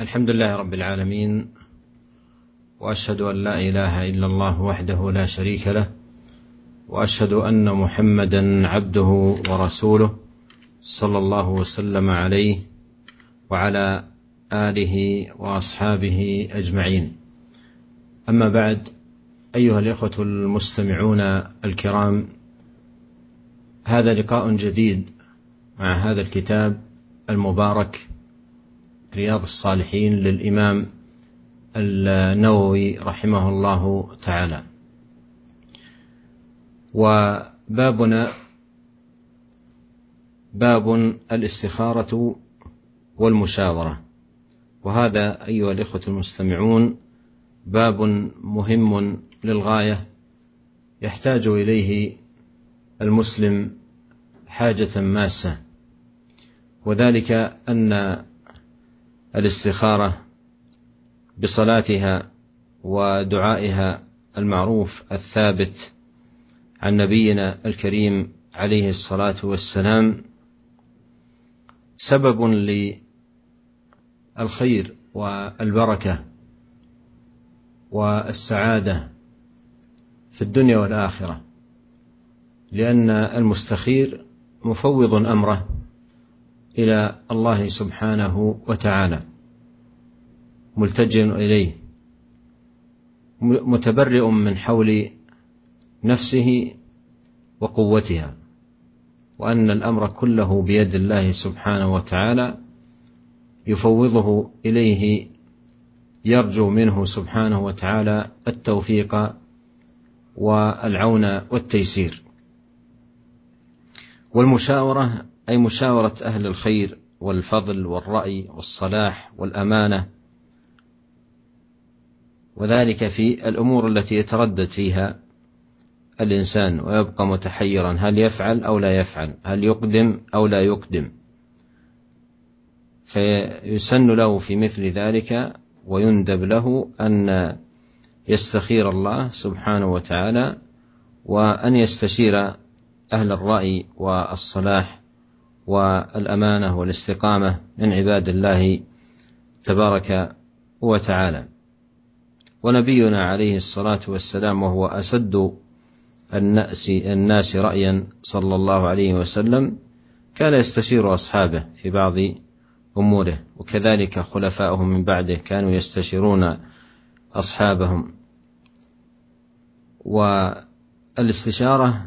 الحمد لله رب العالمين وأشهد أن لا إله إلا الله وحده لا شريك له وأشهد أن محمدا عبده ورسوله صلى الله وسلم عليه وعلى آله وأصحابه أجمعين. أما بعد أيها الإخوة المستمعون الكرام هذا لقاء جديد مع هذا الكتاب المبارك رياض الصالحين للإمام النووي رحمه الله تعالى. وبابنا باب الاستخارة والمشاورة. وهذا أيها الإخوة المستمعون باب مهم للغاية يحتاج إليه المسلم حاجة ماسة. وذلك أن الاستخارة بصلاتها ودعائها المعروف الثابت عن نبينا الكريم عليه الصلاة والسلام سبب للخير والبركة والسعادة في الدنيا والآخرة لأن المستخير مفوض أمره. إلى الله سبحانه وتعالى. ملتجئ إليه. متبرئ من حول نفسه وقوتها. وأن الأمر كله بيد الله سبحانه وتعالى يفوضه إليه يرجو منه سبحانه وتعالى التوفيق والعون والتيسير. والمشاورة أي مشاورة أهل الخير والفضل والرأي والصلاح والأمانة. وذلك في الأمور التي يتردد فيها الإنسان ويبقى متحيرا هل يفعل أو لا يفعل هل يقدم أو لا يقدم. فيسن له في مثل ذلك ويندب له أن يستخير الله سبحانه وتعالى وأن يستشير أهل الرأي والصلاح والأمانة والاستقامة من عباد الله تبارك وتعالى. ونبينا عليه الصلاة والسلام وهو اسد الناس الناس رايا صلى الله عليه وسلم كان يستشير أصحابه في بعض أموره وكذلك خلفاؤهم من بعده كانوا يستشيرون أصحابهم. والاستشارة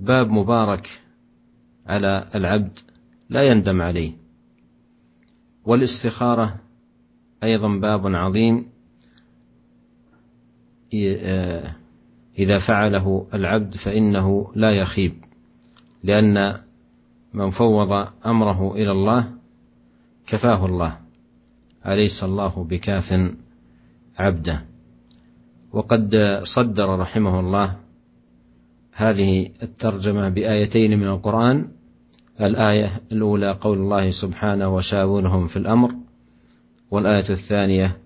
باب مبارك على العبد لا يندم عليه. والاستخارة أيضا باب عظيم إذا فعله العبد فإنه لا يخيب لأن من فوض أمره إلى الله كفاه الله أليس الله بكاف عبده؟ وقد صدر رحمه الله هذه الترجمة بآيتين من القرآن. الآية الأولى قول الله سبحانه وشاورهم في الأمر والآية الثانية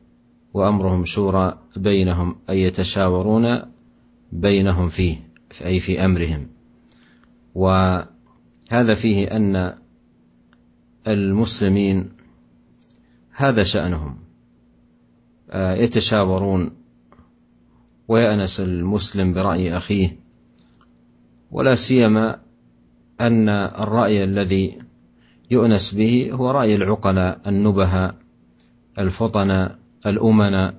وأمرهم شورى بينهم أي يتشاورون بينهم فيه أي في أمرهم. وهذا فيه أن المسلمين هذا شأنهم يتشاورون. ويأنس المسلم برأي أخيه ولا سيما أن الرأي الذي يؤنس به هو رأي العقلاء النبهاء الفطناء الأمناء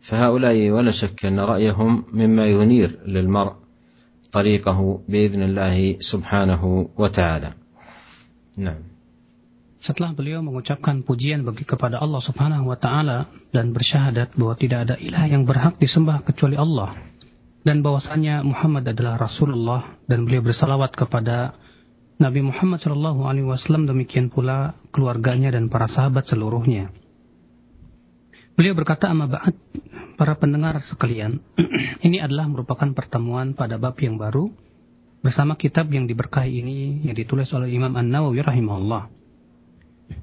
فهؤلاء ولا شك أن رأيهم مما ينير للمرء طريقه بإذن الله سبحانه وتعالى نعم Setelah beliau mengucapkan pujian bagi kepada Allah Subhanahu wa taala dan bersyahadat bahwa tidak ada ilah yang berhak disembah kecuali Allah dan bahwasanya Muhammad adalah Rasulullah dan beliau bersalawat kepada Nabi Muhammad Shallallahu alaihi wasallam demikian pula keluarganya dan para sahabat seluruhnya. Beliau berkata amma ba'd para pendengar sekalian, ini adalah merupakan pertemuan pada bab yang baru bersama kitab yang diberkahi ini yang ditulis oleh Imam An-Nawawi rahimahullah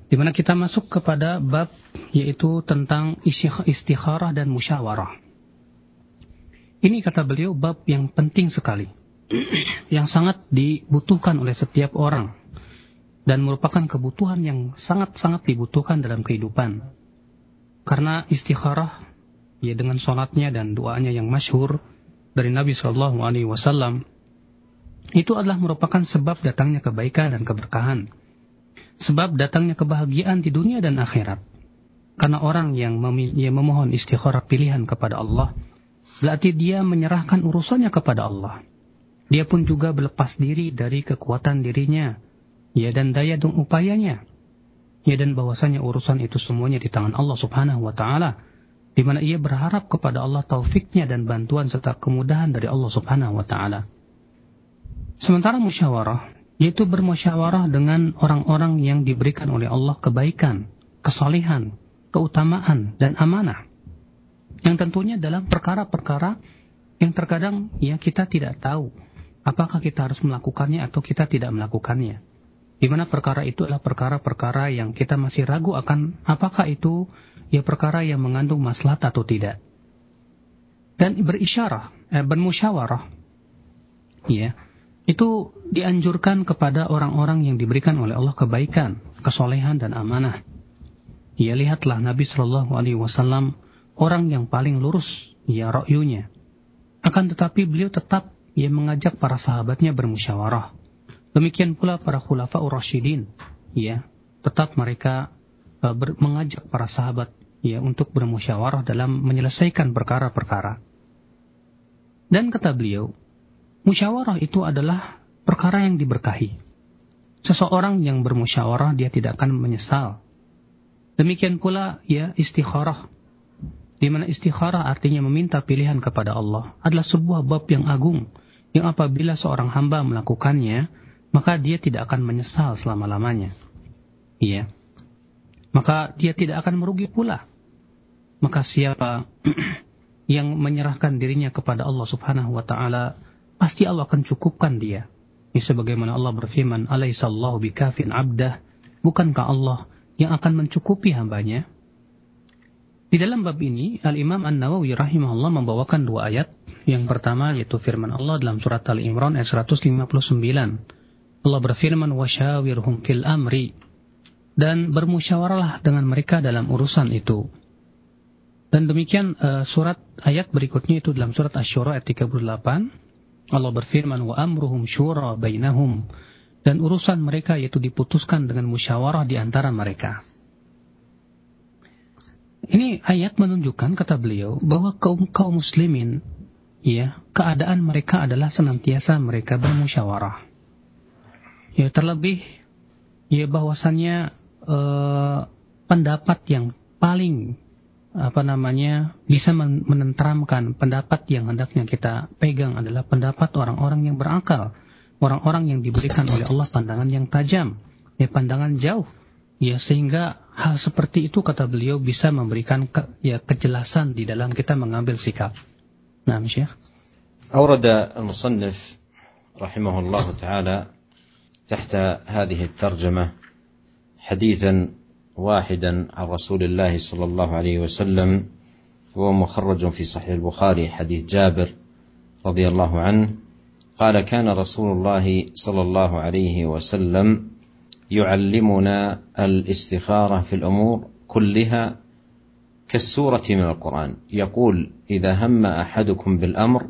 di mana kita masuk kepada bab yaitu tentang istikharah dan musyawarah. Ini kata beliau bab yang penting sekali, yang sangat dibutuhkan oleh setiap orang. dan merupakan kebutuhan yang sangat-sangat dibutuhkan dalam kehidupan. Karena istikharah ya dengan sholatnya dan doanya yang masyhur dari Nabi Shallallahu Alaihi Wasallam itu adalah merupakan sebab datangnya kebaikan dan keberkahan, sebab datangnya kebahagiaan di dunia dan akhirat. Karena orang yang, yang memohon istikharah pilihan kepada Allah, berarti dia menyerahkan urusannya kepada Allah. Dia pun juga berlepas diri dari kekuatan dirinya, ya dan daya dan upayanya. Ya dan bahwasanya urusan itu semuanya di tangan Allah Subhanahu wa taala di mana ia berharap kepada Allah taufiknya dan bantuan serta kemudahan dari Allah Subhanahu wa taala. Sementara musyawarah yaitu bermusyawarah dengan orang-orang yang diberikan oleh Allah kebaikan, kesalehan, keutamaan dan amanah. Yang tentunya dalam perkara-perkara yang terkadang ya kita tidak tahu apakah kita harus melakukannya atau kita tidak melakukannya. Di mana perkara itu adalah perkara-perkara yang kita masih ragu akan apakah itu ya perkara yang mengandung maslahat atau tidak. Dan berisyarah, eh, bermusyawarah, ya, itu dianjurkan kepada orang-orang yang diberikan oleh Allah kebaikan, kesolehan dan amanah. Ya lihatlah Nabi Shallallahu Alaihi Wasallam orang yang paling lurus ya rokyunya. Akan tetapi beliau tetap ia mengajak para sahabatnya bermusyawarah. Demikian pula para khulafa ur-rasyidin, ya, tetap mereka uh, ber, mengajak para sahabat ya untuk bermusyawarah dalam menyelesaikan perkara-perkara. Dan kata beliau, musyawarah itu adalah perkara yang diberkahi. Seseorang yang bermusyawarah dia tidak akan menyesal. Demikian pula ya istikharah. Di mana istikharah artinya meminta pilihan kepada Allah adalah sebuah bab yang agung yang apabila seorang hamba melakukannya maka dia tidak akan menyesal selama-lamanya. Iya. Maka dia tidak akan merugi pula maka siapa yang menyerahkan dirinya kepada Allah Subhanahu wa taala pasti Allah akan cukupkan dia. Ini sebagaimana Allah berfirman, "Alaihissallahu bikafin 'abdah?" Bukankah Allah yang akan mencukupi hambanya? Di dalam bab ini, Al-Imam An-Nawawi rahimahullah membawakan dua ayat. Yang pertama yaitu firman Allah dalam surat Al-Imran ayat 159. Allah berfirman, "Wasyawirhum fil amri." Dan bermusyawarahlah dengan mereka dalam urusan itu. Dan demikian uh, surat ayat berikutnya itu dalam surat Asy-Syura ayat 38 Allah berfirman wa syura bainahum dan urusan mereka yaitu diputuskan dengan musyawarah di antara mereka. Ini ayat menunjukkan kata beliau bahwa kaum kaum muslimin ya keadaan mereka adalah senantiasa mereka bermusyawarah. Ya terlebih ya bahwasannya eh, pendapat yang paling apa namanya bisa menenteramkan pendapat yang hendaknya kita pegang adalah pendapat orang-orang yang berakal, orang-orang yang diberikan oleh Allah pandangan yang tajam, ya pandangan jauh, ya sehingga hal seperti itu kata beliau bisa memberikan ke, ya kejelasan di dalam kita mengambil sikap. Nah, Syekh. المصنف رحمه الله تعالى تحت هذه الترجمة حديثا واحدا عن رسول الله صلى الله عليه وسلم وهو مخرج في صحيح البخاري حديث جابر رضي الله عنه قال كان رسول الله صلى الله عليه وسلم يعلمنا الاستخارة في الأمور كلها كالسورة من القرآن. يقول إذا هم أحدكم بالأمر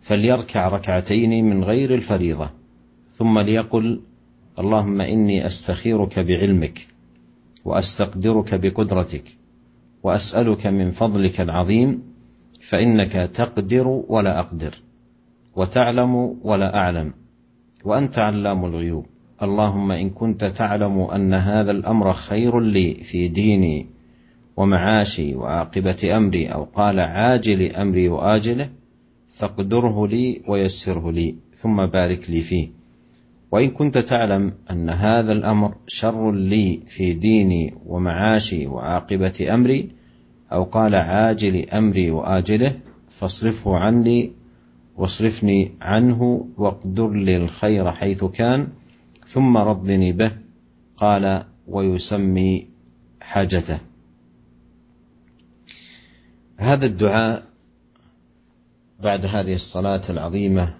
فليركع ركعتين من غير الفريضة ثم ليقل اللهم إني أستخيرك بعلمك وأستقدرك بقدرتك وأسألك من فضلك العظيم فإنك تقدر ولا أقدر وتعلم ولا أعلم وأنت علام الغيوب. اللهم إن كنت تعلم أن هذا الأمر خير لي في ديني ومعاشي وعاقبة أمري أو قال عاجل أمري وآجله فاقدره لي ويسره لي ثم بارك لي فيه. وإن كنت تعلم أن هذا الأمر شر لي في ديني ومعاشي وعاقبة أمري أو قال عاجل أمري وآجله فاصرفه عني واصرفني عنه واقدر لي الخير حيث كان ثم ردني به قال ويسمي حاجته. هذا الدعاء بعد هذه الصلاة العظيمة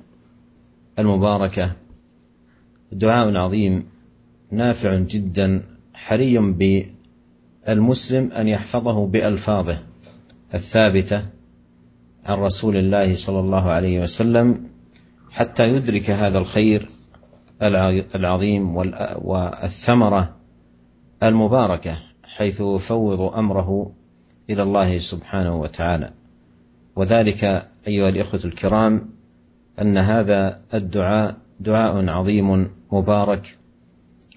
المباركة دعاء عظيم نافع جدا حري بالمسلم أن يحفظه بألفاظه الثابتة عن رسول الله صلى الله عليه وسلم حتى يدرك هذا الخير العظيم والثمرة المباركة حيث يفوض أمره إلى الله سبحانه وتعالى. وذلك أيها الإخوة الكرام أن هذا الدعاء دعاء عظيم مبارك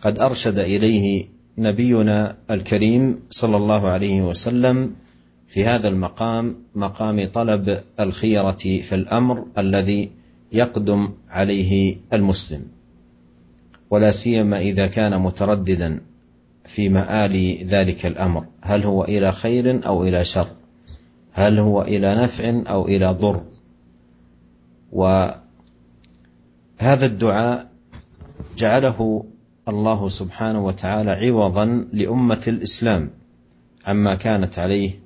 قد أرشد إليه نبينا الكريم صلى الله عليه وسلم في هذا المقام مقام طلب الخيرة في الأمر الذي يقدم عليه المسلم. ولا سيما إذا كان مترددا في مآل ذلك الأمر. هل هو إلى خير أو إلى شر؟ هل هو إلى نفع أو إلى ضر؟ وهذا الدعاء جعله الله سبحانه وتعالى عوضا لأمة الإسلام عما كانت عليه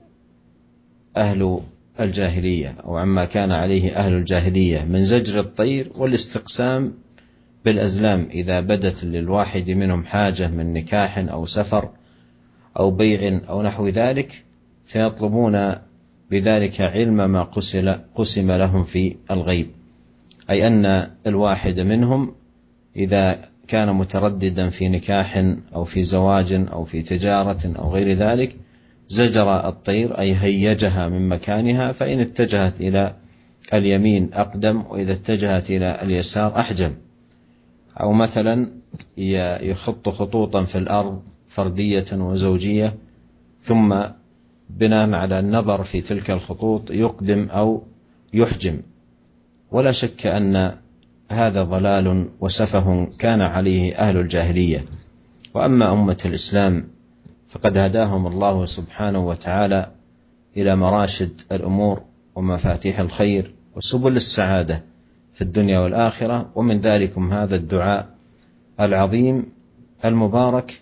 أهل الجاهلية أو عما كان عليه أهل الجاهلية من زجر الطير والاستقسام بالأزلام إذا بدت للواحد منهم حاجة من نكاح أو سفر أو بيع أو نحو ذلك فيطلبون بذلك علم ما قسم لهم في الغيب. أي أن الواحد منهم إذا كان مترددا في نكاح أو في زواج أو في تجارة أو غير ذلك زجر الطير أي هيجها من مكانها فإن اتجهت إلى اليمين أقدم وإذا اتجهت إلى اليسار أحجم. أو مثلا يخط خطوطا في الأرض فردية وزوجية ثم بناء على النظر في تلك الخطوط يقدم أو يحجم. ولا شك أن هذا ضلال وسفه كان عليه أهل الجاهلية. وأما أمة الإسلام فقد هداهم الله سبحانه وتعالى إلى مراشد الأمور ومفاتيح الخير وسبل السعادة. في الدنيا والآخرة ومن ذلكم هذا الدعاء العظيم المبارك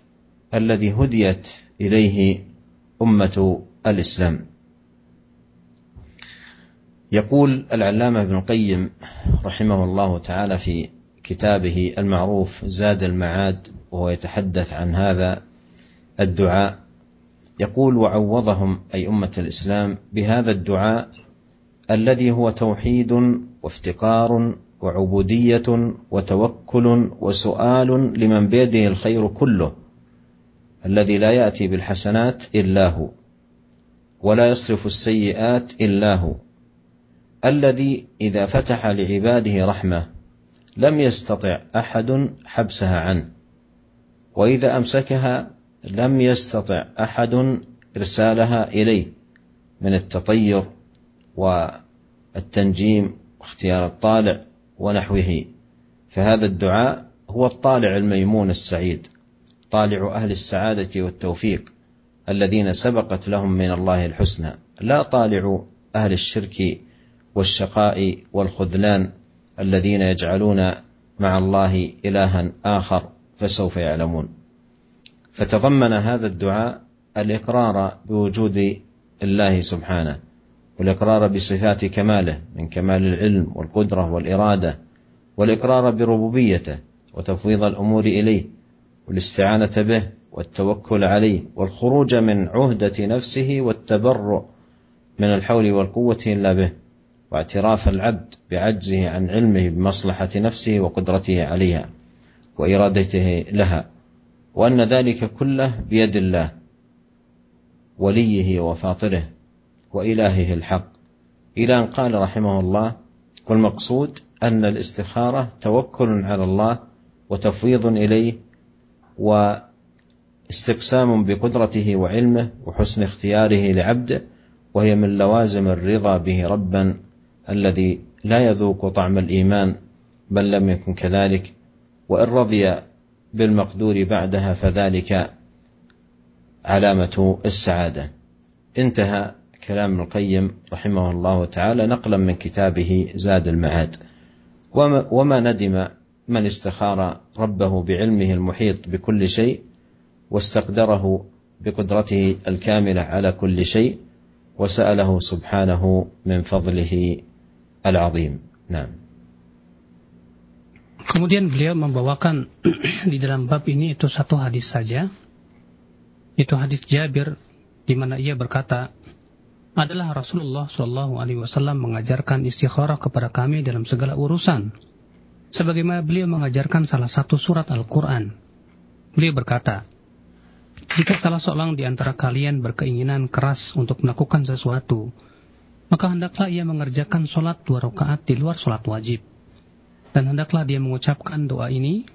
الذي هديت إليه أمة الإسلام. يقول العلامة ابن القيم رحمه الله تعالى في كتابه المعروف زاد المعاد وهو يتحدث عن هذا الدعاء يقول وعوضهم أي أمة الإسلام بهذا الدعاء الذي هو توحيد وافتقار وعبودية وتوكل وسؤال لمن بيده الخير كله الذي لا يأتي بالحسنات إلا هو ولا يصرف السيئات إلا هو. الذي إذا فتح لعباده رحمة لم يستطع أحد حبسها عنه وإذا أمسكها لم يستطع أحد إرسالها إليه من التطير والتنجيم واختيار الطالع ونحوه. فهذا الدعاء هو الطالع الميمون السعيد طالع أهل السعادة والتوفيق الذين سبقت لهم من الله الحسنى. لا طالع أهل الشرك والشقاء والخذلان الذين يجعلون مع الله إلها آخر فسوف يعلمون. فتضمن هذا الدعاء الإقرار بوجود الله سبحانه. والإقرار بصفات كماله من كمال العلم والقدرة والإرادة والإقرار بربوبيته وتفويض الأمور إليه والاستعانة به والتوكل عليه والخروج من عهدة نفسه والتبرؤ من الحول والقوة إلا به واعتراف العبد بعجزه عن علمه بمصلحة نفسه وقدرته عليها وإرادته لها وأن ذلك كله بيد الله وليه وفاطره. وإلهه الحق. إلى أن قال رحمه الله والمقصود أن الاستخارة توكل على الله وتفويض إليه واستقسام بقدرته وعلمه وحسن اختياره لعبده وهي من لوازم الرضا به ربا الذي لا يذوق طعم الإيمان بل لم يكن كذلك. وإن رضي بالمقدور بعدها فذلك علامة السعادة. انتهى كلام القيم رحمه الله تعالى نقلا من كتابه زاد المعاد وما, وما ندم من استخار ربه بعلمه المحيط بكل شيء واستقدره بقدرته الكاملة على كل شيء وسأله سبحانه من فضله العظيم نعم Kemudian beliau membawakan di dalam bab ini itu satu hadis saja. Itu hadis Jabir di mana ia berkata, adalah Rasulullah Shallallahu Alaihi Wasallam mengajarkan istikharah kepada kami dalam segala urusan. Sebagaimana beliau mengajarkan salah satu surat Al-Quran. Beliau berkata, jika salah seorang di antara kalian berkeinginan keras untuk melakukan sesuatu, maka hendaklah ia mengerjakan sholat dua rakaat di luar sholat wajib dan hendaklah dia mengucapkan doa ini,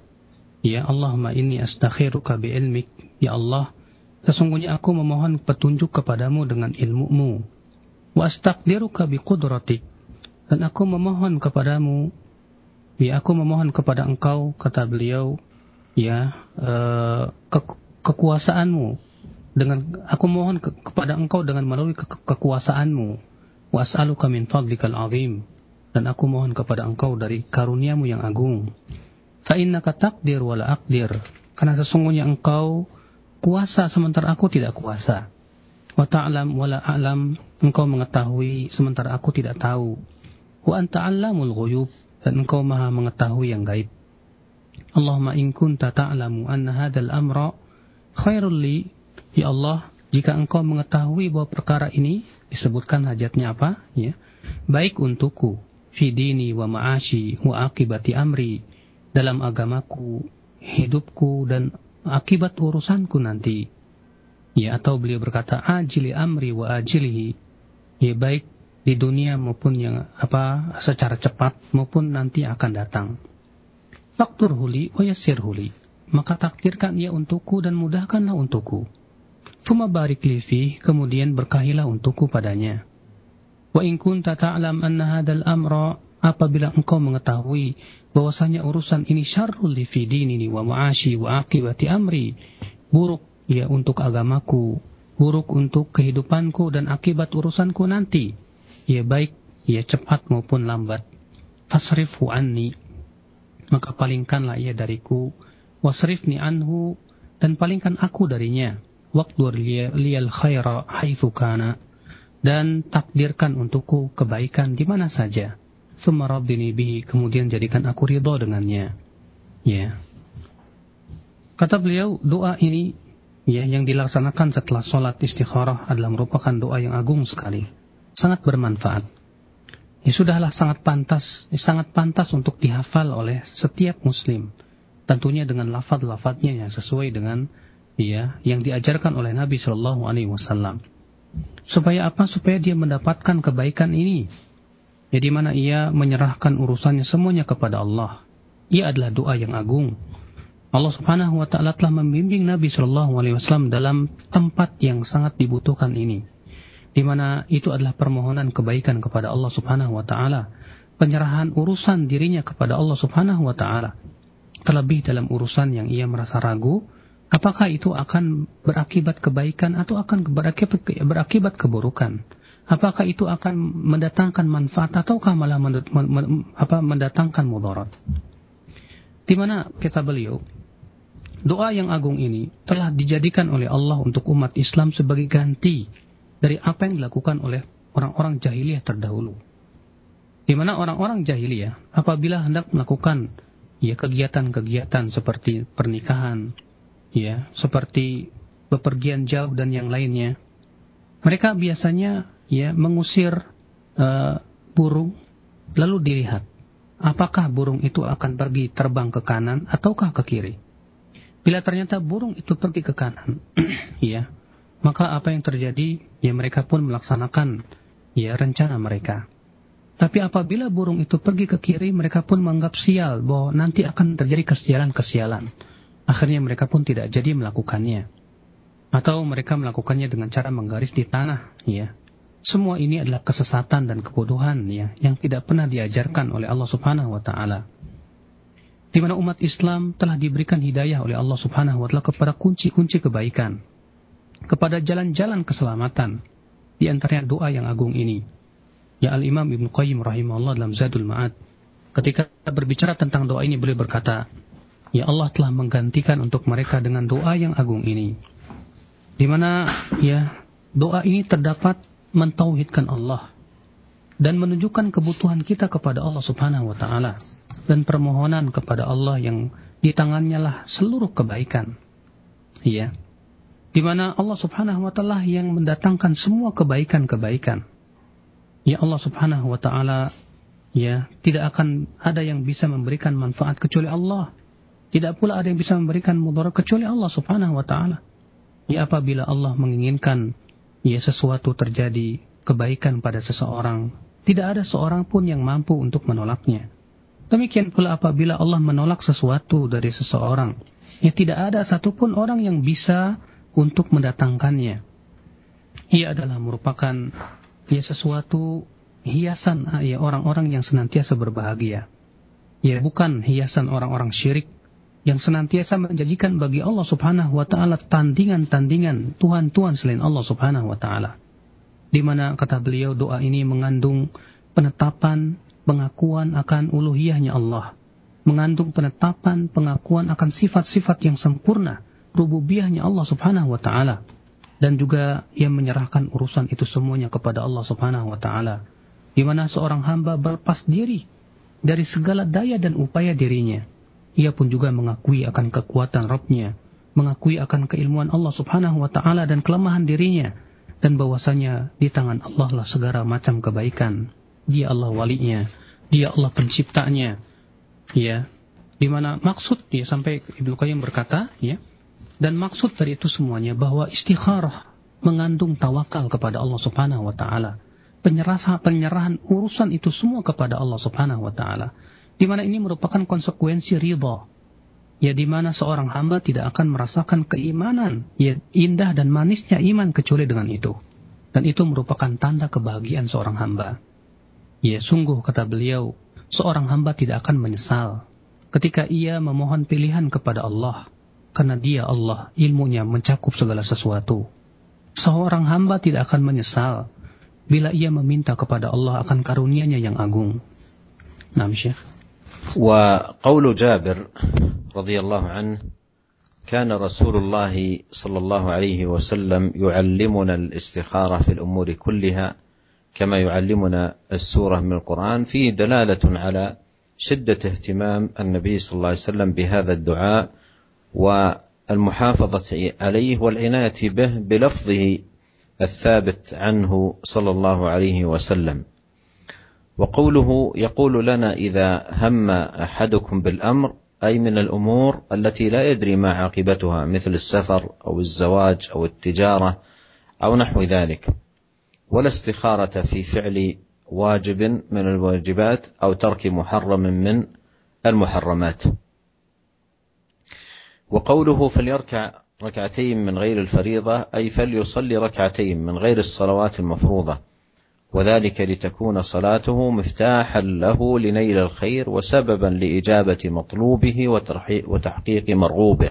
Ya Allahumma inni astakhiruka bi ilmik, Ya Allah, sesungguhnya aku memohon petunjuk kepadamu dengan ilmumu. Wa astaqdiruka bi qudratik, dan aku memohon kepadamu, ya aku memohon kepada engkau, kata beliau, ya uh, ke kekuasaanmu, dengan aku mohon ke kepada engkau dengan melalui ke kekuasaanmu. Wa as'aluka min fadlikal azim dan aku mohon kepada engkau dari karuniamu yang agung. Fa innaka taqdir wala aqdir. Karena sesungguhnya engkau kuasa sementara aku tidak kuasa. Wa ta'lam wala a'lam. Engkau mengetahui sementara aku tidak tahu. Wa anta 'allamul ghuyub dan engkau maha mengetahui yang gaib. Allahumma in kunta ta'lamu anna hadzal amra khairul li ya Allah jika engkau mengetahui bahwa perkara ini disebutkan hajatnya apa ya baik untukku fi dini wa ma'ashi wa akibati amri dalam agamaku, hidupku dan akibat urusanku nanti. Ya atau beliau berkata ajili amri wa ajilihi. Ya baik di dunia maupun yang apa secara cepat maupun nanti akan datang. Faktur huli wa yassir huli. Maka takdirkan ia untukku dan mudahkanlah untukku. Thumma barik li kemudian berkahilah untukku padanya. Wa in kunta ta'lam anna hadzal amra apabila engkau mengetahui bahwasanya urusan ini syarrul li fi dinini wa ma'ashi wa aqibati amri. Buruk ya untuk agamaku. Buruk untuk kehidupanku dan akibat urusanku nanti. Ya baik ya cepat maupun lambat. Fasrifu anni. Maka palingkanlah ia dariku. Wasrifni anhu dan palingkan aku darinya. Waktu liyal khaira haitsu kana. Dan takdirkan untukku kebaikan di mana saja. Thumma rabbini bihi, kemudian jadikan aku ridho dengannya. Ya. Kata beliau, doa ini ya yang dilaksanakan setelah sholat istikharah adalah merupakan doa yang agung sekali. Sangat bermanfaat. Ya sudahlah sangat pantas, sangat pantas untuk dihafal oleh setiap muslim. Tentunya dengan lafaz-lafaznya yang sesuai dengan ya yang diajarkan oleh Nabi Shallallahu alaihi wasallam. Supaya apa? Supaya dia mendapatkan kebaikan ini. Ya di mana ia menyerahkan urusannya semuanya kepada Allah. Ia adalah doa yang agung. Allah Subhanahu wa taala telah membimbing Nabi Shallallahu alaihi wasallam dalam tempat yang sangat dibutuhkan ini. Di mana itu adalah permohonan kebaikan kepada Allah Subhanahu wa taala, penyerahan urusan dirinya kepada Allah Subhanahu wa taala. Terlebih dalam urusan yang ia merasa ragu, apakah itu akan berakibat kebaikan atau akan berakibat, berakibat keburukan? Apakah itu akan mendatangkan manfaat ataukah malah mendatangkan mudarat? Di mana kata beliau, doa yang agung ini telah dijadikan oleh Allah untuk umat Islam sebagai ganti dari apa yang dilakukan oleh orang-orang jahiliyah terdahulu. Di mana orang-orang jahiliyah apabila hendak melakukan ya kegiatan-kegiatan seperti pernikahan, ya, seperti bepergian jauh dan yang lainnya. Mereka biasanya ya mengusir uh, burung lalu dilihat apakah burung itu akan pergi terbang ke kanan ataukah ke kiri. Bila ternyata burung itu pergi ke kanan, ya, maka apa yang terjadi? Ya mereka pun melaksanakan ya rencana mereka. Tapi apabila burung itu pergi ke kiri, mereka pun menganggap sial bahwa nanti akan terjadi kesialan-kesialan. Akhirnya mereka pun tidak jadi melakukannya. Atau mereka melakukannya dengan cara menggaris di tanah, ya. Semua ini adalah kesesatan dan kebodohan ya yang tidak pernah diajarkan oleh Allah Subhanahu wa taala. Di mana umat Islam telah diberikan hidayah oleh Allah Subhanahu wa taala kepada kunci-kunci kebaikan, kepada jalan-jalan keselamatan. Di antaranya doa yang agung ini. Ya Al-Imam Ibn Qayyim rahimahullah dalam Zadul Ma'ad ketika berbicara tentang doa ini beliau berkata, Ya Allah telah menggantikan untuk mereka dengan doa yang agung ini. Di mana ya doa ini terdapat mentauhidkan Allah. dan menunjukkan kebutuhan kita kepada Allah Subhanahu wa taala dan permohonan kepada Allah yang di tangannya lah seluruh kebaikan. Ya. Di mana Allah Subhanahu wa taala yang mendatangkan semua kebaikan-kebaikan. Ya Allah Subhanahu wa taala ya tidak akan ada yang bisa memberikan manfaat kecuali Allah. Tidak pula ada yang bisa memberikan mudarat kecuali Allah Subhanahu wa taala. Ya apabila Allah menginginkan ya sesuatu terjadi kebaikan pada seseorang, tidak ada seorang pun yang mampu untuk menolaknya. Demikian pula apabila Allah menolak sesuatu dari seseorang, ya tidak ada satupun orang yang bisa untuk mendatangkannya. Ia adalah merupakan ya sesuatu hiasan ya orang-orang yang senantiasa berbahagia. Ya bukan hiasan orang-orang syirik yang senantiasa menjanjikan bagi Allah Subhanahu wa taala tandingan-tandingan tuhan-tuhan selain Allah Subhanahu wa taala. Di mana kata beliau doa ini mengandung penetapan pengakuan akan uluhiyahnya Allah, mengandung penetapan pengakuan akan sifat-sifat yang sempurna, rububiyahnya Allah Subhanahu wa taala. Dan juga ia menyerahkan urusan itu semuanya kepada Allah Subhanahu wa taala. Di mana seorang hamba berpas diri dari segala daya dan upaya dirinya ia pun juga mengakui akan kekuatan Rabbnya mengakui akan keilmuan Allah Subhanahu wa taala dan kelemahan dirinya dan bahwasanya di tangan Allah lah segala macam kebaikan dia Allah walinya, dia Allah penciptanya. Ya. Di mana maksud ya sampai Ibnu Qayyim berkata, ya. Dan maksud dari itu semuanya bahwa istikharah mengandung tawakal kepada Allah Subhanahu wa taala. Penyerahan penyerahan urusan itu semua kepada Allah Subhanahu wa taala. Di mana ini merupakan konsekuensi ridha. Ya di mana seorang hamba tidak akan merasakan keimanan, ya indah dan manisnya iman kecuali dengan itu. Dan itu merupakan tanda kebahagiaan seorang hamba. Ya sungguh kata beliau, seorang hamba tidak akan menyesal ketika ia memohon pilihan kepada Allah, karena dia Allah ilmunya mencakup segala sesuatu. Seorang hamba tidak akan menyesal bila ia meminta kepada Allah akan karunia-Nya yang agung. Syekh. وقول جابر رضي الله عنه كان رسول الله صلى الله عليه وسلم يعلمنا الاستخارة في الأمور كلها كما يعلمنا السورة من القرآن فيه دلالة على شدة اهتمام النبي صلى الله عليه وسلم بهذا الدعاء والمحافظة عليه والعناية به بلفظه الثابت عنه صلى الله عليه وسلم. وقوله يقول لنا إذا هم أحدكم بالأمر أي من الأمور التي لا يدري ما عاقبتها مثل السفر أو الزواج أو التجارة أو نحو ذلك. ولا استخارة في فعل واجب من الواجبات أو ترك محرم من المحرمات. وقوله فليركع ركعتين من غير الفريضة أي فليصلي ركعتين من غير الصلوات المفروضة. وذلك لتكون صلاته مفتاحا له لنيل الخير وسببا لإجابة مطلوبه وتحقيق مرغوبه.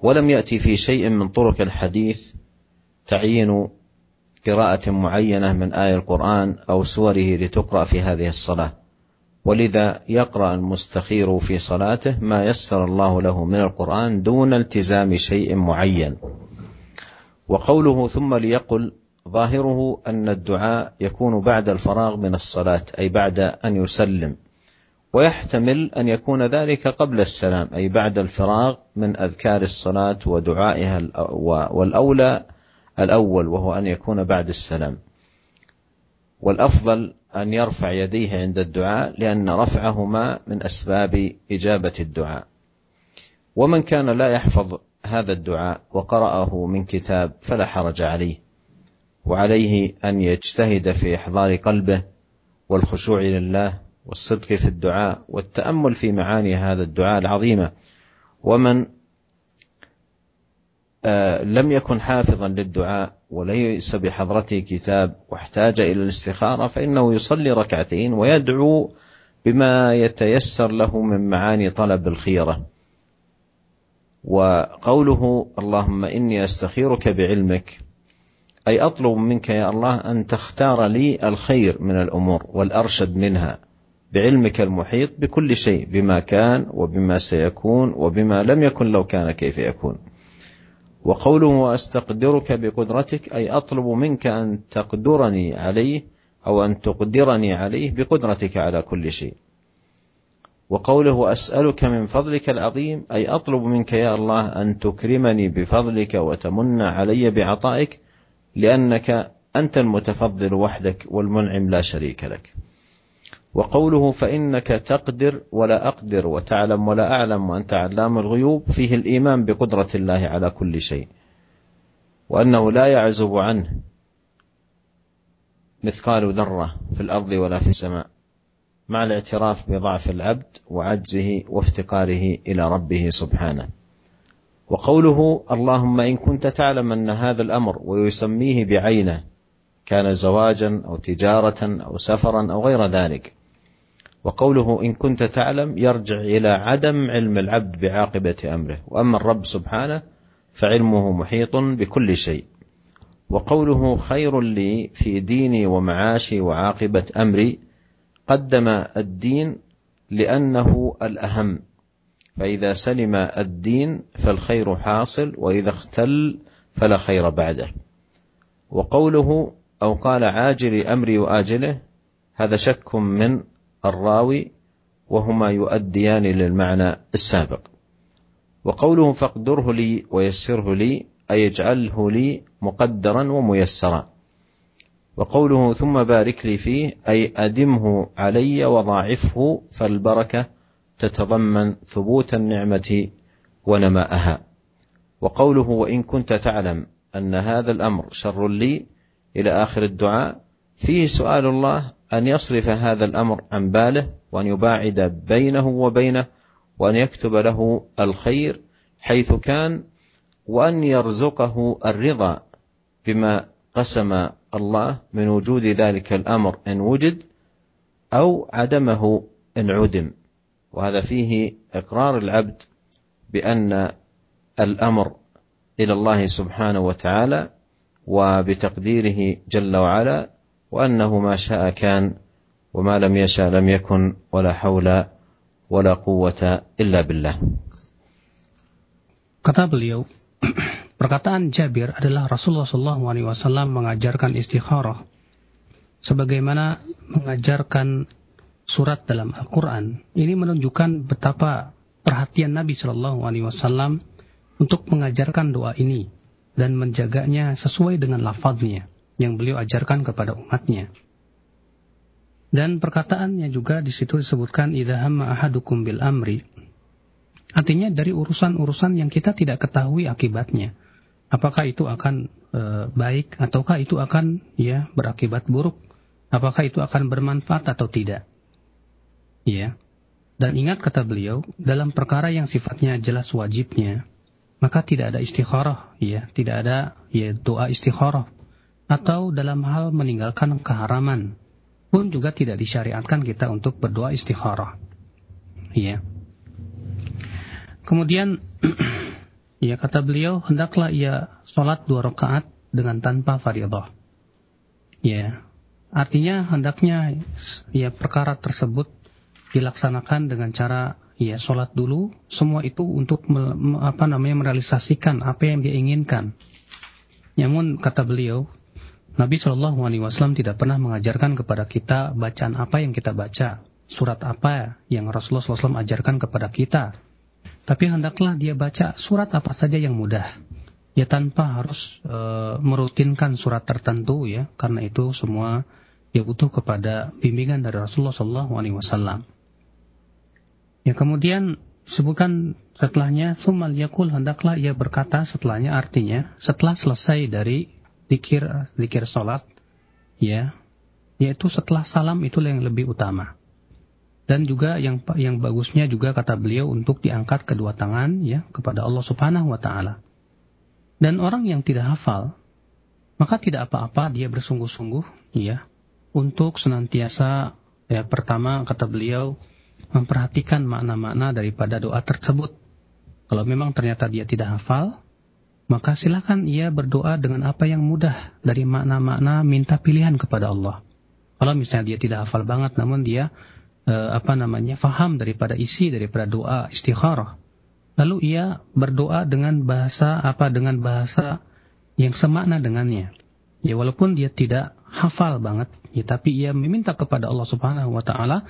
ولم يأتي في شيء من طرق الحديث تعيين قراءة معينة من آية القرآن أو سوره لتقرأ في هذه الصلاة. ولذا يقرأ المستخير في صلاته ما يسر الله له من القرآن دون التزام شيء معين. وقوله ثم ليقل ظاهره أن الدعاء يكون بعد الفراغ من الصلاة أي بعد أن يسلم. ويحتمل أن يكون ذلك قبل السلام أي بعد الفراغ من أذكار الصلاة ودعائها والأولى الأول وهو أن يكون بعد السلام. والأفضل أن يرفع يديه عند الدعاء لأن رفعهما من أسباب إجابة الدعاء. ومن كان لا يحفظ هذا الدعاء وقرأه من كتاب فلا حرج عليه. وعليه أن يجتهد في إحضار قلبه والخشوع لله والصدق في الدعاء والتأمل في معاني هذا الدعاء العظيمة. ومن آه، لم يكن حافظا للدعاء وليس بحضرته كتاب واحتاج إلى الاستخارة فإنه يصلي ركعتين ويدعو بما يتيسر له من معاني طلب الخيرة. وقوله اللهم إني أستخيرك بعلمك أي أطلب منك يا الله أن تختار لي الخير من الأمور والأرشد منها بعلمك المحيط بكل شيء بما كان وبما سيكون وبما لم يكن لو كان كيف يكون. وقوله واستقدرك بقدرتك أي أطلب منك أن تقدرني عليه أو أن تقدرني عليه بقدرتك على كل شيء. وقوله أسألك من فضلك العظيم أي أطلب منك يا الله أن تكرمني بفضلك وتمن علي بعطائك لأنك أنت المتفضل وحدك والمنعم لا شريك لك. وقوله فإنك تقدر ولا أقدر وتعلم ولا أعلم وأنت علام الغيوب فيه الإيمان بقدرة الله على كل شيء. وأنه لا يعزب عنه مثقال ذرة في الأرض ولا في السماء مع الاعتراف بضعف العبد وعجزه وافتقاره إلى ربه سبحانه. وقوله اللهم إن كنت تعلم أن هذا الأمر ويسميه بعينه كان زواجا أو تجارة أو سفرا أو غير ذلك. وقوله إن كنت تعلم يرجع إلى عدم علم العبد بعاقبة أمره. وأما الرب سبحانه فعلمه محيط بكل شيء. وقوله خير لي في ديني ومعاشي وعاقبة أمري قدم الدين لأنه الأهم. فإذا سلم الدين فالخير حاصل وإذا اختل فلا خير بعده. وقوله أو قال عاجل أمري وآجله هذا شك من الراوي وهما يؤديان للمعنى السابق. وقوله فاقدره لي ويسره لي أي اجعله لي مقدرا وميسرا. وقوله ثم بارك لي فيه أي أدمه علي وضاعفه فالبركة تتضمن ثبوت النعمة ونماءها. وقوله وإن كنت تعلم أن هذا الأمر شر لي إلى آخر الدعاء فيه سؤال الله أن يصرف هذا الأمر عن باله وأن يباعد بينه وبينه وأن يكتب له الخير حيث كان وأن يرزقه الرضا بما قسم الله من وجود ذلك الأمر إن وجد أو عدمه إن عدم. وهذا فيه إقرار العبد بأن الأمر إلى الله سبحانه وتعالى وبتقديره جل وعلا وأنه ما شاء كان وما لم يشاء لم يكن ولا حول ولا قوة إلا بالله. Kata beliau, perkataan Jabir adalah Rasulullah SAW mengajarkan istikharah sebagaimana mengajarkan surat dalam Al-Quran. Ini menunjukkan betapa perhatian Nabi SAW untuk mengajarkan doa ini dan menjaganya sesuai dengan lafadznya yang beliau ajarkan kepada umatnya. Dan perkataannya juga di situ disebutkan idza hamma ahadukum bil amri Artinya dari urusan-urusan yang kita tidak ketahui akibatnya. Apakah itu akan e, baik ataukah itu akan ya berakibat buruk? Apakah itu akan bermanfaat atau tidak? Ya. Dan ingat kata beliau, dalam perkara yang sifatnya jelas wajibnya, maka tidak ada istikharah, ya, tidak ada ya doa istikharah. Atau dalam hal meninggalkan keharaman pun juga tidak disyariatkan kita untuk berdoa istikharah. Ya. Kemudian ya kata beliau hendaklah ia sholat dua rakaat dengan tanpa fardhah. Ya, artinya hendaknya ya perkara tersebut dilaksanakan dengan cara ya sholat dulu semua itu untuk me, apa namanya merealisasikan apa yang dia inginkan. Namun kata beliau Nabi Shallallahu Alaihi Wasallam tidak pernah mengajarkan kepada kita bacaan apa yang kita baca, surat apa yang Rasulullah SAW ajarkan kepada kita tapi hendaklah dia baca surat apa saja yang mudah. Ya tanpa harus e, merutinkan surat tertentu ya, karena itu semua ya butuh kepada bimbingan dari Rasulullah SAW. Ya kemudian sebutkan setelahnya sumal yakul hendaklah ia berkata setelahnya artinya setelah selesai dari dikir dikir salat ya yaitu setelah salam itulah yang lebih utama dan juga yang yang bagusnya juga kata beliau untuk diangkat kedua tangan ya kepada Allah Subhanahu wa taala. Dan orang yang tidak hafal maka tidak apa-apa dia bersungguh-sungguh ya untuk senantiasa ya pertama kata beliau memperhatikan makna-makna daripada doa tersebut. Kalau memang ternyata dia tidak hafal, maka silakan ia berdoa dengan apa yang mudah dari makna-makna minta pilihan kepada Allah. Kalau misalnya dia tidak hafal banget namun dia uh, apa namanya faham daripada isi daripada doa istikharah. Lalu ia berdoa dengan bahasa apa dengan bahasa yang semakna dengannya. Ya walaupun dia tidak hafal banget, ya, tapi ia meminta kepada Allah Subhanahu wa taala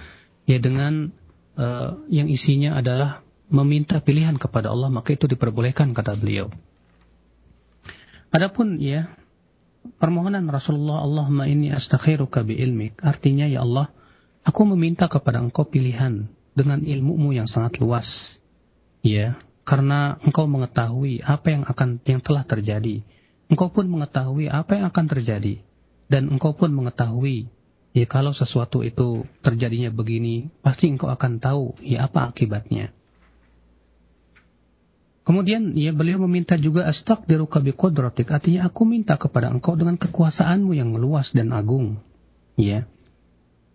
ya dengan uh, yang isinya adalah meminta pilihan kepada Allah, maka itu diperbolehkan kata beliau. Adapun ya permohonan Rasulullah Allahumma inni astakhiruka bi ilmik artinya ya Allah aku meminta kepada engkau pilihan dengan ilmumu yang sangat luas ya karena engkau mengetahui apa yang akan yang telah terjadi engkau pun mengetahui apa yang akan terjadi dan engkau pun mengetahui ya kalau sesuatu itu terjadinya begini, pasti engkau akan tahu ya apa akibatnya. Kemudian ya beliau meminta juga astaqdiruka biqudratik, artinya aku minta kepada engkau dengan kekuasaanmu yang luas dan agung. Ya.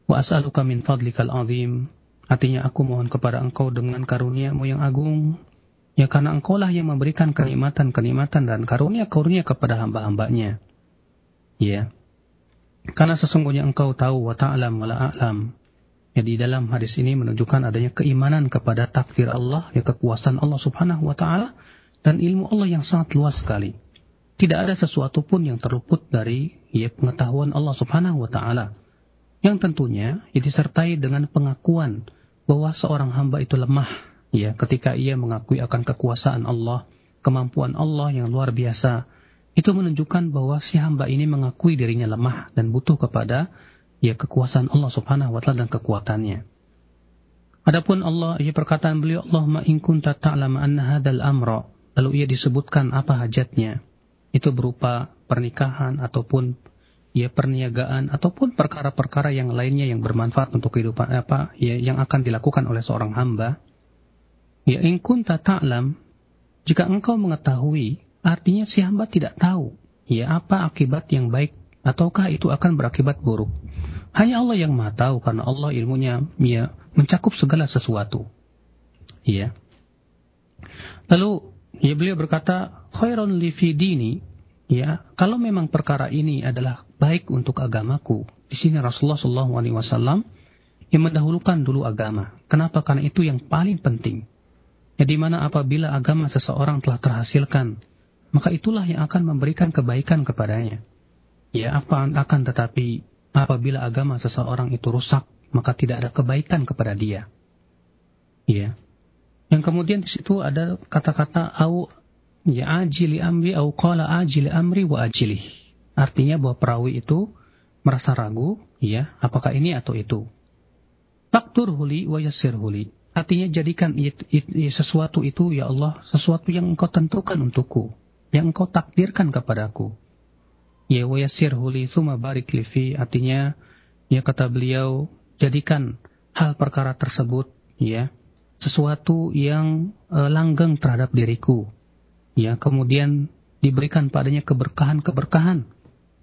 Wa as'aluka min fadlikal azim, artinya aku mohon kepada engkau dengan karuniamu yang agung. Ya karena engkau lah yang memberikan kenikmatan-kenikmatan dan karunia-karunia kepada hamba-hambanya. Ya. Karena sesungguhnya engkau tahu wa ta'lam wa la'alam. Ya di dalam hadis ini menunjukkan adanya keimanan kepada takdir Allah, ya kekuasaan Allah subhanahu wa ta'ala, dan ilmu Allah yang sangat luas sekali. Tidak ada sesuatu pun yang terluput dari ya, pengetahuan Allah subhanahu wa ta'ala. Yang tentunya ya, disertai dengan pengakuan bahwa seorang hamba itu lemah ya ketika ia mengakui akan kekuasaan Allah, kemampuan Allah yang luar biasa, itu menunjukkan bahwa si hamba ini mengakui dirinya lemah dan butuh kepada ya kekuasaan Allah Subhanahu wa taala dan kekuatannya. Adapun Allah, ya perkataan beliau, Allahumma in kunta ta'lam anna hadzal amra, lalu ia disebutkan apa hajatnya. Itu berupa pernikahan ataupun ya perniagaan ataupun perkara-perkara yang lainnya yang bermanfaat untuk kehidupan apa ya yang akan dilakukan oleh seorang hamba. Ya in kunta ta'lam jika engkau mengetahui Artinya si hamba tidak tahu ya apa akibat yang baik ataukah itu akan berakibat buruk. Hanya Allah yang Maha tahu karena Allah ilmunya ya mencakup segala sesuatu. Ya. Lalu ya beliau berkata khairon li fi dini ya kalau memang perkara ini adalah baik untuk agamaku. Di sini Rasulullah Shallallahu alaihi wasallam yang mendahulukan dulu agama. Kenapa? Karena itu yang paling penting. Ya di mana apabila agama seseorang telah terhasilkan maka itulah yang akan memberikan kebaikan kepadanya. Ya, apa akan tetapi apabila agama seseorang itu rusak, maka tidak ada kebaikan kepada dia. Ya. Yang kemudian di situ ada kata-kata au ya ajili amri au qala ajili amri wa ajili. Artinya bahwa perawi itu merasa ragu, ya, apakah ini atau itu. Faktur huli wa yassir huli. Artinya jadikan sesuatu itu ya Allah, sesuatu yang engkau tentukan untukku yang engkau takdirkan kepadaku. Ya wa yassirhu li barik li fi artinya ya kata beliau jadikan hal perkara tersebut ya sesuatu yang uh, langgeng terhadap diriku. Ya, kemudian diberikan padanya keberkahan-keberkahan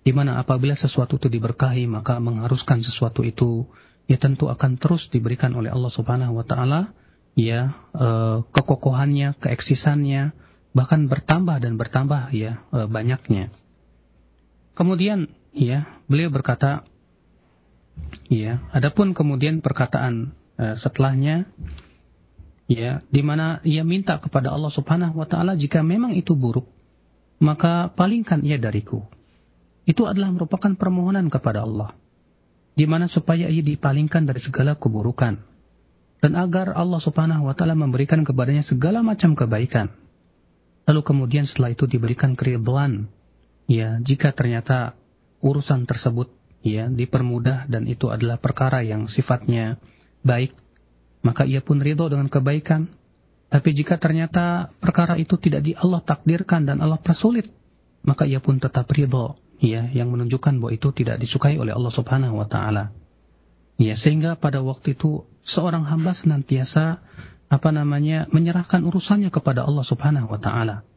di mana apabila sesuatu itu diberkahi maka mengharuskan sesuatu itu ya tentu akan terus diberikan oleh Allah Subhanahu wa taala ya uh, kekokohannya, keeksisannya, bahkan bertambah dan bertambah ya e, banyaknya. Kemudian ya beliau berkata ya adapun kemudian perkataan uh, setelahnya ya di mana ia minta kepada Allah Subhanahu wa taala jika memang itu buruk maka palingkan ia dariku. Itu adalah merupakan permohonan kepada Allah di mana supaya ia dipalingkan dari segala keburukan dan agar Allah Subhanahu wa taala memberikan kepadanya segala macam kebaikan Lalu kemudian setelah itu diberikan keriduan. Ya, jika ternyata urusan tersebut ya dipermudah dan itu adalah perkara yang sifatnya baik, maka ia pun ridho dengan kebaikan. Tapi jika ternyata perkara itu tidak di Allah takdirkan dan Allah persulit, maka ia pun tetap ridho, ya, yang menunjukkan bahwa itu tidak disukai oleh Allah Subhanahu wa taala. Ya, sehingga pada waktu itu seorang hamba senantiasa apa namanya menyerahkan urusannya kepada Allah Subhanahu wa taala.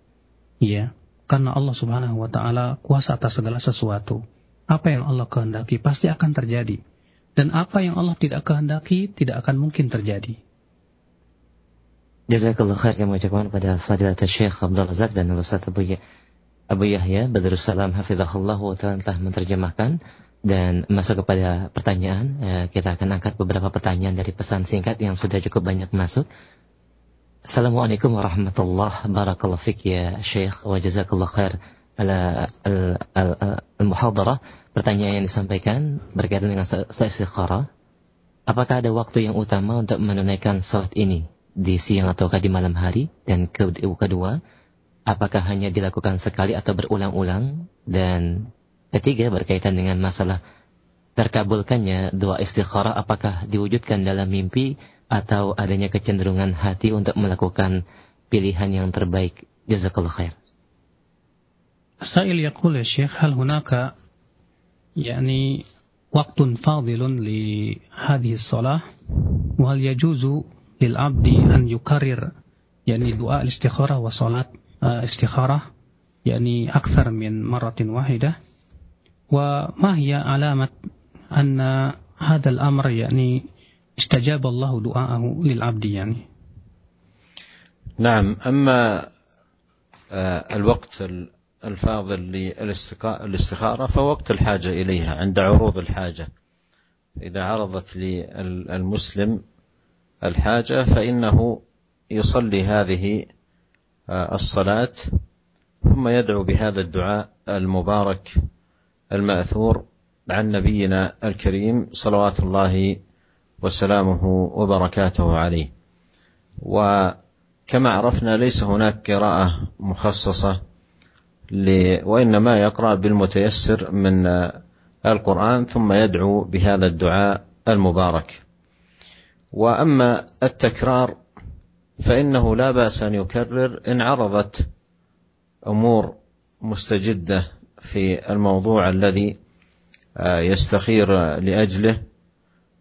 Ya, karena Allah Subhanahu wa taala kuasa atas segala sesuatu. Apa yang Allah kehendaki pasti akan terjadi. Dan apa yang Allah tidak kehendaki tidak akan mungkin terjadi. Jazakallah khair kami ucapkan pada Fadilat Syekh Abdul Razak dan Ustaz Abu, ya Abu Yahya Badrussalam Hafizahullah wa ta'ala telah menerjemahkan dan masuk kepada pertanyaan. Eh, kita akan angkat beberapa pertanyaan dari pesan singkat yang sudah cukup banyak masuk. Assalamualaikum warahmatullahi wabarakatuh. ya Syekh wa jazakallah khair al-muhadarah pertanyaan yang disampaikan berkaitan dengan salat istikharah apakah ada waktu yang utama untuk menunaikan salat ini di siang ataukah di malam hari dan kedua apakah hanya dilakukan sekali atau berulang-ulang dan Ketiga berkaitan dengan masalah terkabulkannya doa istikharah apakah diwujudkan dalam mimpi atau adanya kecenderungan hati untuk melakukan pilihan yang terbaik. Jazakallah khair. Sa'il yaqul ya Syekh, hal hunaka yani waqtun fadilun li hadhihi shalah wa hal yajuzu lil abdi an yukarrir yani doa istikharah wa salat eh, uh, istikharah yani akthar min maratin wahidah وما هي علامة أن هذا الأمر يعني استجاب الله دعاءه للعبد يعني؟ نعم أما الوقت الفاضل للاستخارة فوقت الحاجة إليها عند عروض الحاجة. إذا عرضت للمسلم الحاجة فإنه يصلي هذه الصلاة ثم يدعو بهذا الدعاء المبارك المأثور عن نبينا الكريم صلوات الله وسلامه وبركاته عليه. وكما عرفنا ليس هناك قراءة مخصصة وإنما يقرأ بالمتيسر من القرآن ثم يدعو بهذا الدعاء المبارك. وأما التكرار فإنه لا بأس أن يكرر إن عرضت أمور مستجدة في الموضوع الذي يستخير لأجله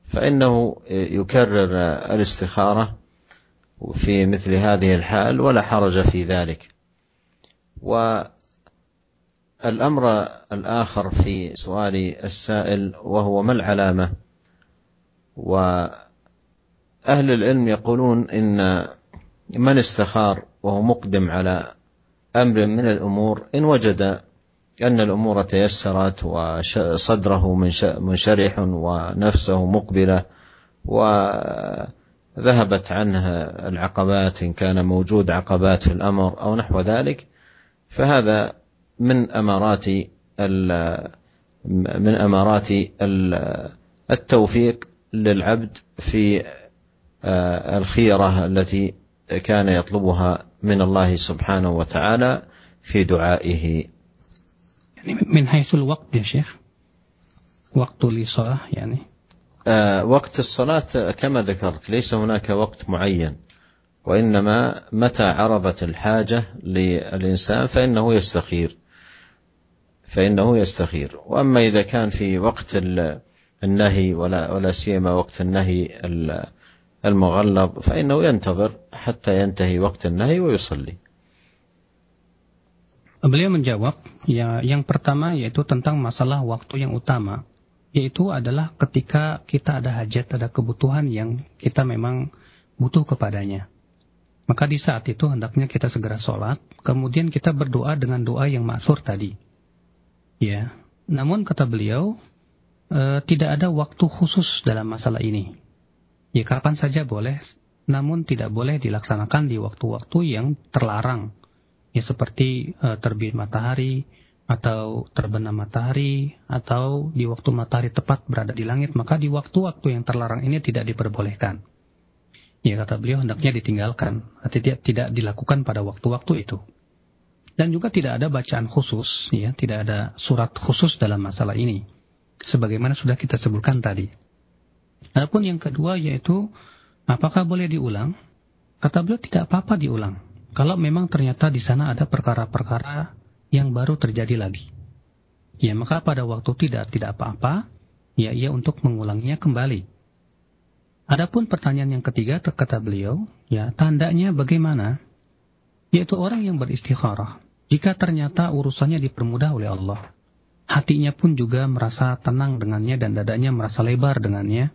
فإنه يكرر الاستخارة في مثل هذه الحال ولا حرج في ذلك. و الأمر الآخر في سؤال السائل وهو ما العلامة؟ وأهل العلم يقولون إن من استخار وهو مقدم على أمر من الأمور إن وجد أن الأمور تيسرت وصدره منشرح ونفسه مقبلة وذهبت عنه العقبات إن كان موجود عقبات في الأمر أو نحو ذلك. فهذا من أمارات من أمارات التوفيق للعبد في الخيرة التي كان يطلبها من الله سبحانه وتعالى في دعائه يعني من حيث الوقت يا شيخ. وقت للصلاة يعني. وقت الصلاة كما ذكرت ليس هناك وقت معين وإنما متى عرضت الحاجة للإنسان فإنه يستخير. فإنه يستخير. وأما إذا كان في وقت النهي ولا ولا سيما وقت النهي المغلظ فإنه ينتظر حتى ينتهي وقت النهي ويصلي. Beliau menjawab, ya yang pertama yaitu tentang masalah waktu yang utama, yaitu adalah ketika kita ada hajat, ada kebutuhan yang kita memang butuh kepadanya. Maka di saat itu hendaknya kita segera sholat, kemudian kita berdoa dengan doa yang maksur tadi. Ya, namun kata beliau e, tidak ada waktu khusus dalam masalah ini. Ya kapan saja boleh, namun tidak boleh dilaksanakan di waktu-waktu yang terlarang. Ya seperti e, terbit matahari atau terbenam matahari atau di waktu matahari tepat berada di langit, maka di waktu-waktu yang terlarang ini tidak diperbolehkan. Ya kata beliau hendaknya ditinggalkan, tidak tidak dilakukan pada waktu-waktu itu. Dan juga tidak ada bacaan khusus, ya, tidak ada surat khusus dalam masalah ini. Sebagaimana sudah kita sebutkan tadi. Adapun yang kedua yaitu apakah boleh diulang? Kata beliau tidak apa-apa diulang. Kalau memang ternyata di sana ada perkara-perkara yang baru terjadi lagi. Ya, maka pada waktu tidak tidak apa-apa, ya ia untuk mengulangnya kembali. Adapun pertanyaan yang ketiga kata beliau, ya tandanya bagaimana? Yaitu orang yang beristikharah jika ternyata urusannya dipermudah oleh Allah, hatinya pun juga merasa tenang dengannya dan dadanya merasa lebar dengannya,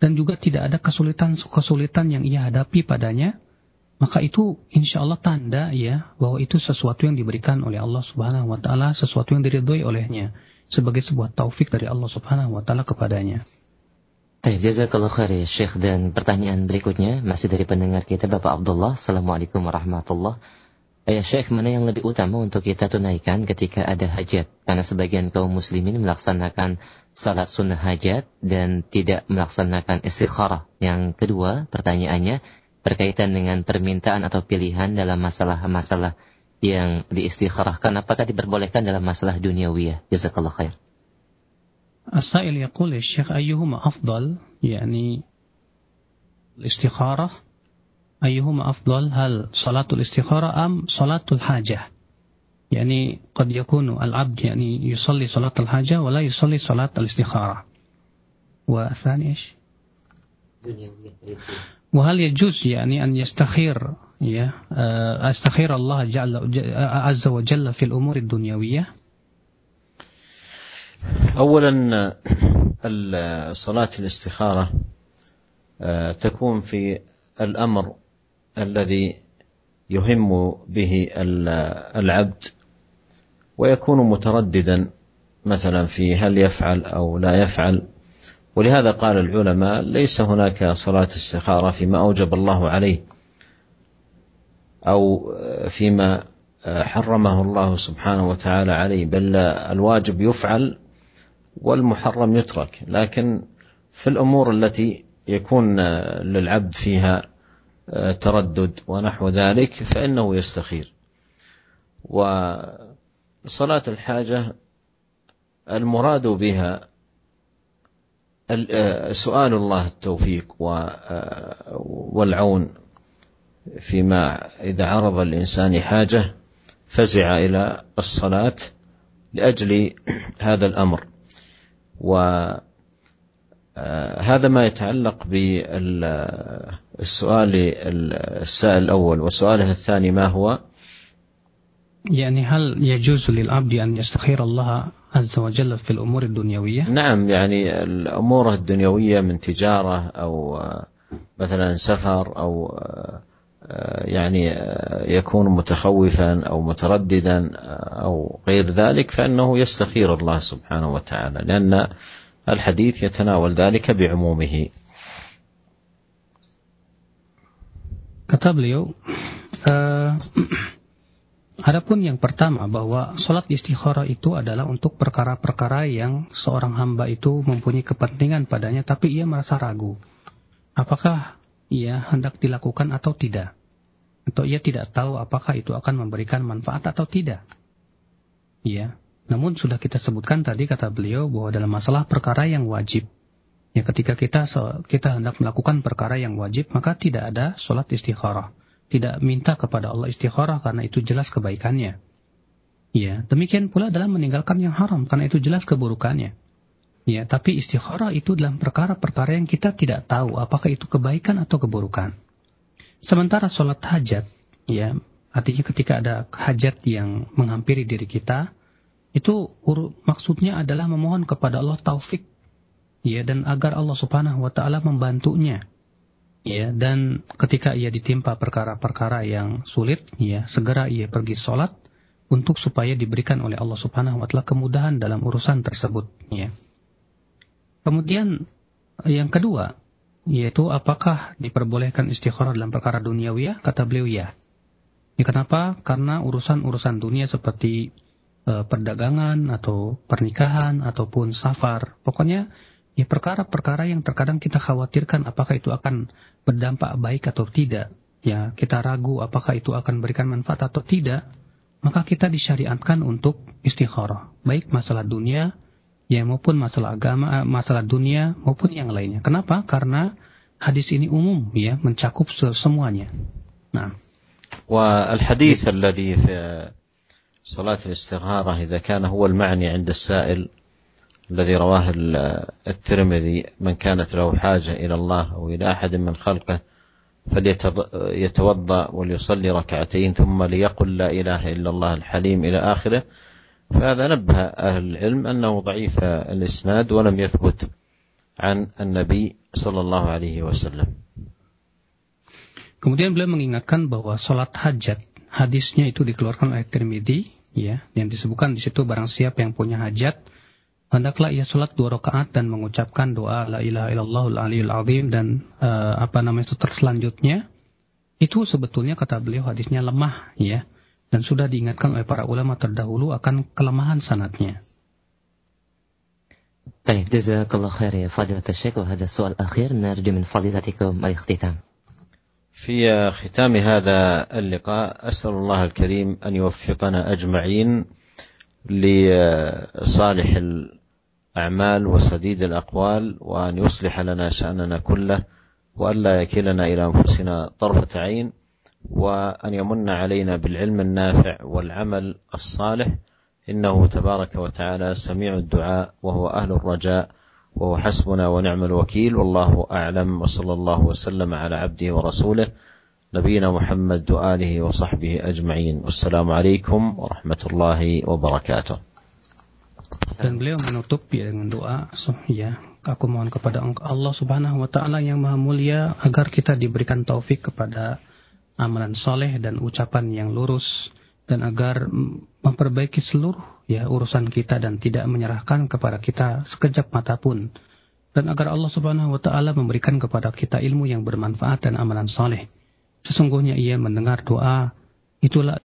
dan juga tidak ada kesulitan-kesulitan yang ia hadapi padanya, maka itu insya Allah tanda ya bahwa itu sesuatu yang diberikan oleh Allah Subhanahu Wa Taala, sesuatu yang diridhoi olehnya sebagai sebuah taufik dari Allah Subhanahu Wa Taala kepadanya. Baik, jazakallah khair ya Syekh dan pertanyaan berikutnya masih dari pendengar kita Bapak Abdullah. Assalamualaikum warahmatullahi Ya Syekh, mana yang lebih utama untuk kita tunaikan ketika ada hajat? Karena sebagian kaum muslimin melaksanakan salat sunnah hajat dan tidak melaksanakan istikharah. Yang kedua, pertanyaannya berkaitan dengan permintaan atau pilihan dalam masalah-masalah yang diistikharahkan. Apakah diperbolehkan dalam masalah duniawiyah? Jazakallah khair. السائل يقول الشيخ أيهما أفضل يعني الاستخارة أيهما أفضل هل صلاة الاستخارة أم صلاة الحاجة يعني قد يكون العبد يعني يصلي صلاة الحاجة ولا يصلي صلاة الاستخارة والثاني إيش وهل يجوز يعني أن يستخير يا أستخير الله جل عز وجل في الأمور الدنيوية؟ أولا صلاة الاستخارة تكون في الأمر الذي يهم به العبد ويكون مترددا مثلا في هل يفعل أو لا يفعل. ولهذا قال العلماء ليس هناك صلاة استخارة فيما أوجب الله عليه أو فيما حرمه الله سبحانه وتعالى عليه بل الواجب يفعل والمحرم يترك. لكن في الأمور التي يكون للعبد فيها تردد ونحو ذلك فإنه يستخير. وصلاة الحاجة المراد بها سؤال الله التوفيق والعون فيما إذا عرض الإنسان حاجة فزع إلى الصلاة لأجل هذا الأمر. و هذا ما يتعلق بالسؤال السائل الأول. وسؤاله الثاني ما هو؟ يعني هل يجوز للعبد أن يستخير الله عز وجل في الأمور الدنيوية؟ نعم يعني الأمور الدنيوية من تجارة أو مثلا سفر أو يعني يكون متخوفا أو مترددا أو غير ذلك فإنه يستخير الله سبحانه وتعالى لأن الحديث يتناول ذلك بعمومه. Kata beliau, uh, adapun yang pertama bahwa sholat istikharah itu adalah untuk perkara-perkara yang seorang hamba itu mempunyai kepentingan padanya, tapi ia merasa ragu. Apakah ia hendak dilakukan atau tidak? Atau ia tidak tahu apakah itu akan memberikan manfaat atau tidak? Ya, namun sudah kita sebutkan tadi kata beliau bahwa dalam masalah perkara yang wajib, ya ketika kita kita hendak melakukan perkara yang wajib, maka tidak ada sholat istikharah. Tidak minta kepada Allah istikharah karena itu jelas kebaikannya. Ya, demikian pula dalam meninggalkan yang haram karena itu jelas keburukannya. Ya, tapi istikharah itu dalam perkara-perkara yang kita tidak tahu apakah itu kebaikan atau keburukan. Sementara sholat hajat, ya, artinya ketika ada hajat yang menghampiri diri kita, itu maksudnya adalah memohon kepada Allah taufik ya dan agar Allah Subhanahu wa taala membantunya ya dan ketika ia ditimpa perkara-perkara yang sulit ya segera ia pergi sholat untuk supaya diberikan oleh Allah Subhanahu wa taala kemudahan dalam urusan tersebut ya. Kemudian yang kedua yaitu apakah diperbolehkan istikharah dalam perkara duniawi kata beliau ya. Ya kenapa? Karena urusan-urusan dunia seperti e, perdagangan atau pernikahan ataupun safar. Pokoknya ya perkara-perkara yang terkadang kita khawatirkan apakah itu akan berdampak baik atau tidak. Ya, kita ragu apakah itu akan berikan manfaat atau tidak. Maka kita disyariatkan untuk istikharah, baik masalah dunia ya maupun masalah agama, eh, masalah dunia maupun yang lainnya. Kenapa? Karena hadis ini umum ya, mencakup semuanya. Nah, والحديث الذي في صلاة الاستخارة إذا كان هو المعني عند السائل الذي رواه الترمذي من كانت له حاجة إلى الله أو إلى أحد من خلقه فليتوضأ وليصلي ركعتين ثم ليقل لا إله إلا الله الحليم إلى آخره فهذا نبه أهل العلم أنه ضعيف الإسناد ولم يثبت عن النبي صلى الله عليه وسلم Kemudian beliau mengingatkan bahwa sholat hajat hadisnya itu dikeluarkan oleh Tirmidzi ya yang disebutkan di situ barang siapa yang punya hajat hendaklah ia sholat dua rakaat dan mengucapkan doa la ilaha illallahul aliyul azim dan uh, apa namanya itu terselanjutnya itu sebetulnya kata beliau hadisnya lemah ya dan sudah diingatkan oleh para ulama terdahulu akan kelemahan sanatnya. طيب جزاك الله خير يا فضيلة الشيخ وهذا السؤال الأخير نرجو من فضيلتكم الاختتام في ختام هذا اللقاء أسأل الله الكريم أن يوفقنا أجمعين لصالح الأعمال وسديد الأقوال وأن يصلح لنا شأننا كله وأن لا يكلنا إلى أنفسنا طرفة عين وأن يمن علينا بالعلم النافع والعمل الصالح. إنه تبارك وتعالى سميع الدعاء وهو أهل الرجاء وهو حسبنا ونعم الوكيل. والله أعلم وصلى الله وسلم على عبده ورسوله نبينا محمد وآله وصحبه أجمعين. والسلام عليكم ورحمة الله وبركاته. Dan beliau menutup ya dengan doa, so, ya, aku mohon kepada Allah Subhanahu wa taala yang Maha Mulia agar kita diberikan taufik kepada amalan soleh dan ucapan yang lurus dan agar memperbaiki seluruh ya urusan kita dan tidak menyerahkan kepada kita sekejap mata pun dan agar Allah Subhanahu wa taala memberikan kepada kita ilmu yang bermanfaat dan amalan soleh. Sesungguhnya ia mendengar doa itulah